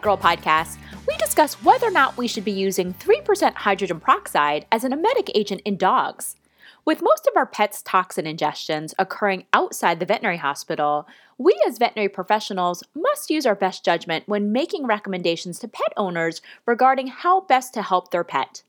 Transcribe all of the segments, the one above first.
Girl podcast, we discuss whether or not we should be using 3% hydrogen peroxide as an emetic agent in dogs. With most of our pets' toxin ingestions occurring outside the veterinary hospital, we as veterinary professionals must use our best judgment when making recommendations to pet owners regarding how best to help their pet.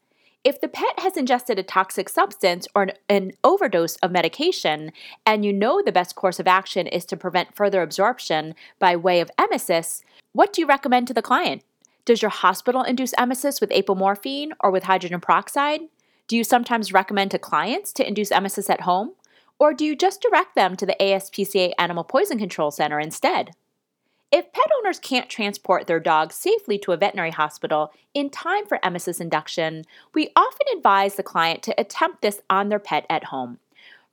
If the pet has ingested a toxic substance or an, an, overdose of medication, and you know the best course of action is to prevent further absorption by way of emesis, what do you recommend to the client? Does your hospital induce emesis with apomorphine or with hydrogen peroxide? Do you sometimes recommend to clients to induce emesis at home? Or do you just direct them to the ASPCA Animal Poison Control Center instead? If pet owners can't transport their dog safely to a veterinary hospital in time for emesis induction, we often advise the client to attempt this on their pet at home.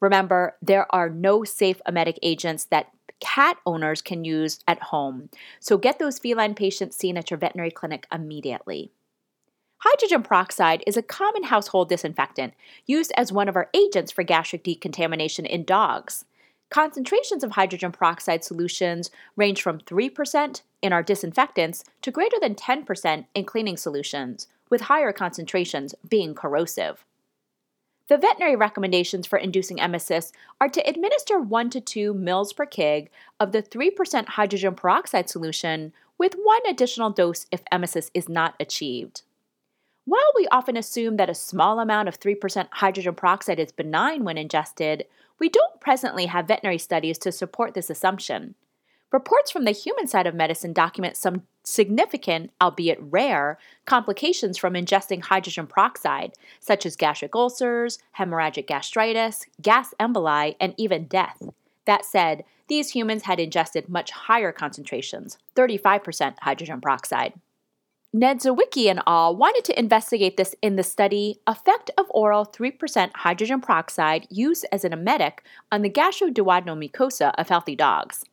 Remember, there are no safe emetic agents that cat owners can use at home, so get those feline patients seen at your veterinary clinic immediately. Hydrogen peroxide is a common household disinfectant used as one of our agents for gastric decontamination in dogs. Concentrations of hydrogen peroxide solutions range from 3% in our disinfectants to greater than 10% in cleaning solutions, with higher concentrations being corrosive. The veterinary recommendations for inducing emesis are to administer 1 to 2 mils per kg of the 3% hydrogen peroxide solution with one additional dose if emesis is not achieved. While we often assume that a small amount of 3% hydrogen peroxide is benign when ingested, we don't presently have veterinary studies to support this assumption. Reports from the human side of medicine document some significant, albeit rare, complications from ingesting hydrogen peroxide, such as gastric ulcers, hemorrhagic gastritis, gas emboli, and even death. That said, these humans had ingested much higher concentrations, 35% hydrogen peroxide. Niedzwecki and al. wanted to investigate this in the study Effect of Oral 3% Hydrogen Peroxide Used as an Emetic on the Gastroduodenal Mucosa of Healthy Dogs.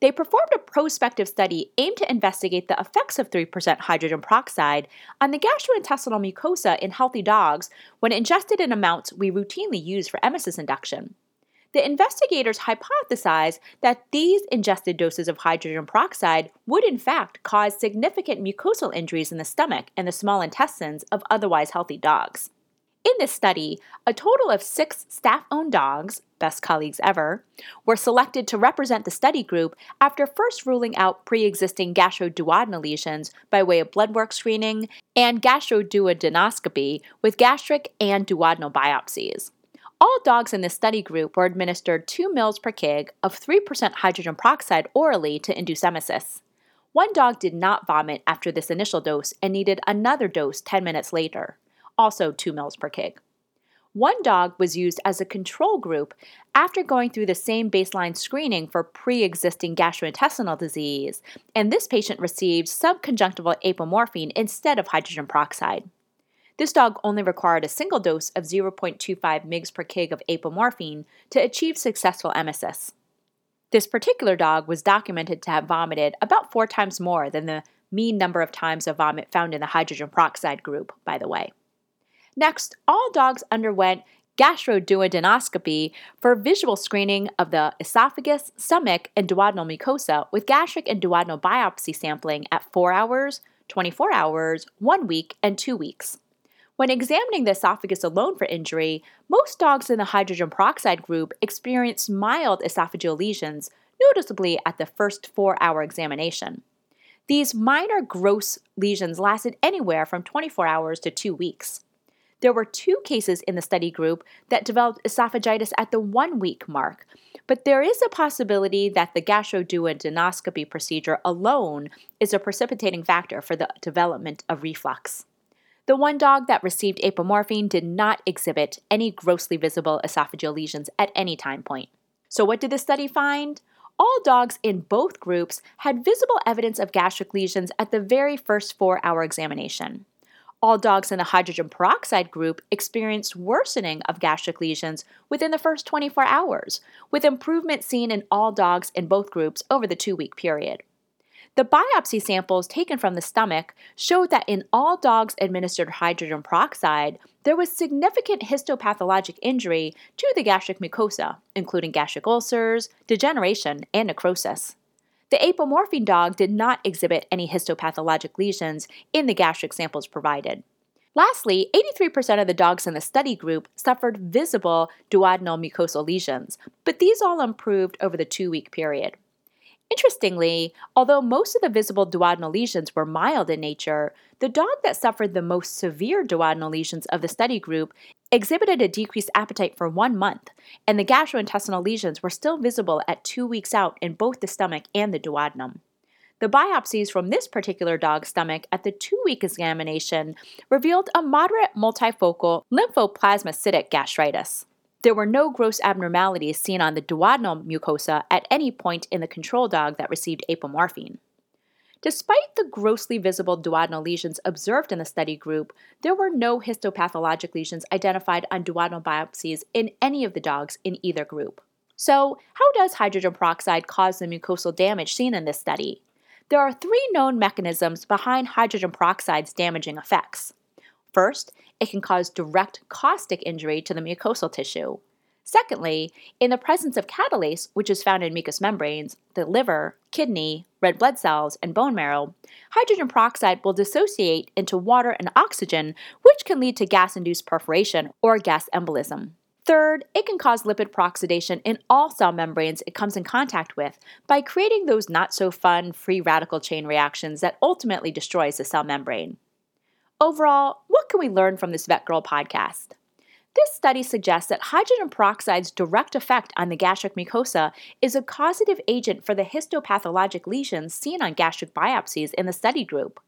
They performed a prospective study aimed to investigate the effects of 3% hydrogen peroxide on the gastrointestinal mucosa in healthy dogs when ingested in amounts we routinely use for emesis induction. The investigators hypothesized that these ingested doses of hydrogen peroxide would in fact cause significant mucosal injuries in the stomach and the small intestines of otherwise healthy dogs. In this study, a total of six staff owned dogs, best colleagues ever, were selected to represent the study group after first ruling out pre existing gastroduodenal lesions by way of blood work screening and gastroduodenoscopy with gastric and duodenal biopsies. All dogs in this study group were administered 2 ml per kg of 3% hydrogen peroxide orally to induce emesis. One dog did not vomit after this initial dose and needed another dose 10 minutes later, also 2 ml per kg. One dog was used as a control group after going through the same baseline screening for pre existing gastrointestinal disease, and this patient received subconjunctival apomorphine instead of hydrogen peroxide. This dog only required a single dose of 0.25 mg per kg of apomorphine to achieve successful emesis. This particular dog was documented to have vomited about four times more than the mean number of times of vomit found in the hydrogen peroxide group, by the way. Next, all dogs underwent gastroduodenoscopy for visual screening of the esophagus, stomach, and duodenal mucosa with gastric and duodenal biopsy sampling at 4 hours, 24 hours, 1 week, and 2 weeks. When examining the esophagus alone for injury, most dogs in the hydrogen peroxide group experienced mild esophageal lesions, noticeably at the first four hour examination. These minor gross lesions lasted anywhere from 24 hours to two weeks. There were two cases in the study group that developed esophagitis at the one week mark, but there is a possibility that the gastroduodenoscopy procedure alone is a precipitating factor for the development of reflux. The one dog that received apomorphine did not exhibit any grossly visible esophageal lesions at any time point. So, what did the study find? All dogs in both groups had visible evidence of gastric lesions at the very first four hour examination. All dogs in the hydrogen peroxide group experienced worsening of gastric lesions within the first 24 hours, with improvement seen in all dogs in both groups over the two week period. The biopsy samples taken from the stomach showed that in all dogs administered hydrogen peroxide, there was significant histopathologic injury to the gastric mucosa, including gastric ulcers, degeneration, and necrosis. The apomorphine dog did not exhibit any histopathologic lesions in the gastric samples provided. Lastly, 83% of the dogs in the study group suffered visible duodenal mucosal lesions, but these all improved over the two week period. Interestingly, although most of the visible duodenal lesions were mild in nature, the dog that suffered the most severe duodenal lesions of the study group exhibited a decreased appetite for one month, and the gastrointestinal lesions were still visible at two weeks out in both the stomach and the duodenum. The biopsies from this particular dog's stomach at the two week examination revealed a moderate multifocal lymphoplasmacytic gastritis. There were no gross abnormalities seen on the duodenal mucosa at any point in the control dog that received apomorphine. Despite the grossly visible duodenal lesions observed in the study group, there were no histopathologic lesions identified on duodenal biopsies in any of the dogs in either group. So, how does hydrogen peroxide cause the mucosal damage seen in this study? There are three known mechanisms behind hydrogen peroxide's damaging effects. First, it can cause direct caustic injury to the mucosal tissue. Secondly, in the presence of catalase, which is found in mucous membranes, the liver, kidney, red blood cells, and bone marrow, hydrogen peroxide will dissociate into water and oxygen, which can lead to gas induced perforation or gas embolism. Third, it can cause lipid peroxidation in all cell membranes it comes in contact with by creating those not so fun free radical chain reactions that ultimately destroys the cell membrane. Overall, what can we learn from this VETgirl podcast? This study suggests that hydrogen peroxide's direct effect on the gastric mucosa is a causative agent for the histopathologic lesions seen on gastric biopsies in the study group.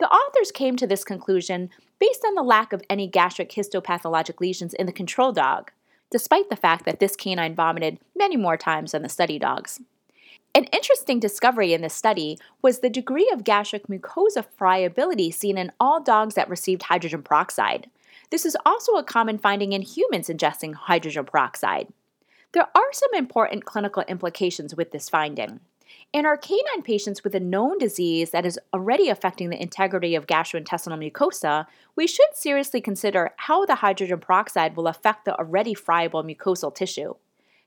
The authors came to this conclusion based on the lack of any gastric histopathologic lesions in the control dog, despite the fact that this canine vomited many more times than the study dogs. An interesting discovery in this study was the degree of gastric mucosa friability seen in all dogs that received hydrogen peroxide. This is also a common finding in humans ingesting hydrogen peroxide. There are some important clinical implications with this finding. In our canine patients with a known disease that is already affecting the integrity of gastrointestinal mucosa, we should seriously consider how the hydrogen peroxide will affect the already friable mucosal tissue.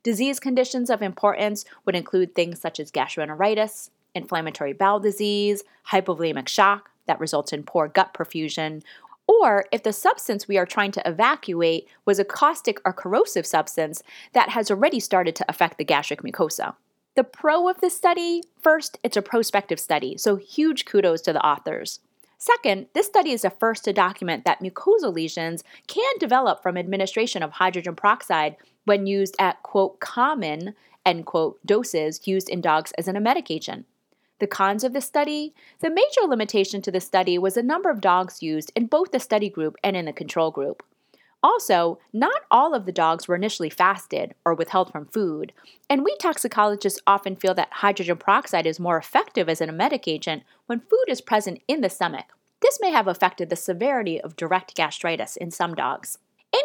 Disease conditions of importance would include things such as gastroenteritis, inflammatory bowel disease, hypovolemic shock that results in poor gut perfusion, or if the substance we are trying to evacuate was a caustic or corrosive substance that has already started to affect the gastric mucosa. The pro of this study first, it's a prospective study, so huge kudos to the authors. Second, this study is the first to document that mucosal lesions can develop from administration of hydrogen peroxide when used at, quote, common, end quote, doses used in dogs as an emetic agent. The cons of the study the major limitation to the study was the number of dogs used in both the study group and in the control group. Also, not all of the dogs were initially fasted or withheld from food, and we toxicologists often feel that hydrogen peroxide is more effective as an emetic agent when food is present in the stomach. This may have affected the severity of direct gastritis in some dogs.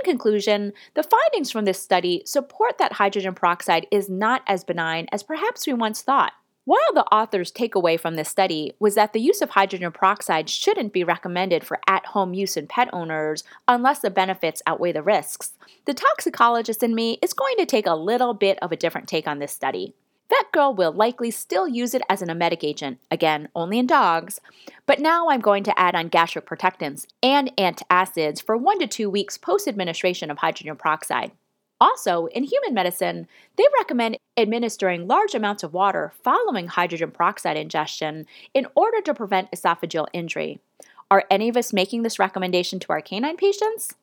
In conclusion, the findings from this study support that hydrogen peroxide is not as benign as perhaps we once thought. While the author's takeaway from this study was that the use of hydrogen peroxide shouldn't be recommended for at home use in pet owners unless the benefits outweigh the risks, the toxicologist in me is going to take a little bit of a different take on this study. VETgirl will likely still use it as an emetic agent, again, only in dogs, but now I'm going to add on gastric protectants and antacids for one to two weeks post administration of hydrogen peroxide. Also, in human medicine, they recommend administering large amounts of water following hydrogen peroxide ingestion in order to prevent esophageal injury. Are any of us making this recommendation to our canine patients?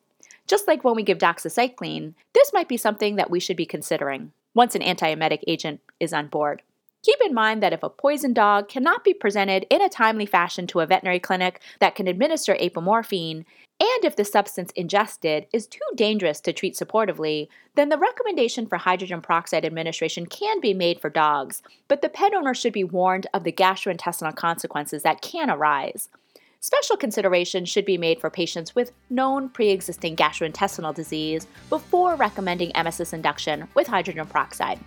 Just like when we give doxycycline, this might be something that we should be considering once an antiemetic agent is on board. Keep in mind that if a poison dog cannot be presented in a timely fashion to a veterinary clinic that can administer apomorphine, and if the substance ingested is too dangerous to treat supportively, then the recommendation for hydrogen peroxide administration can be made for dogs, but the pet owner should be warned of the gastrointestinal consequences that can arise. Special consideration should be made for patients with known pre existing gastrointestinal disease before recommending emesis induction with hydrogen peroxide.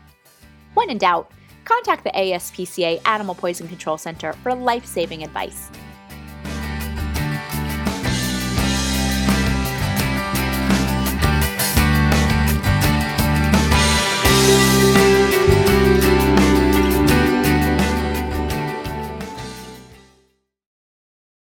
When in doubt, contact the ASPCA Animal Poison Control Center for life saving advice.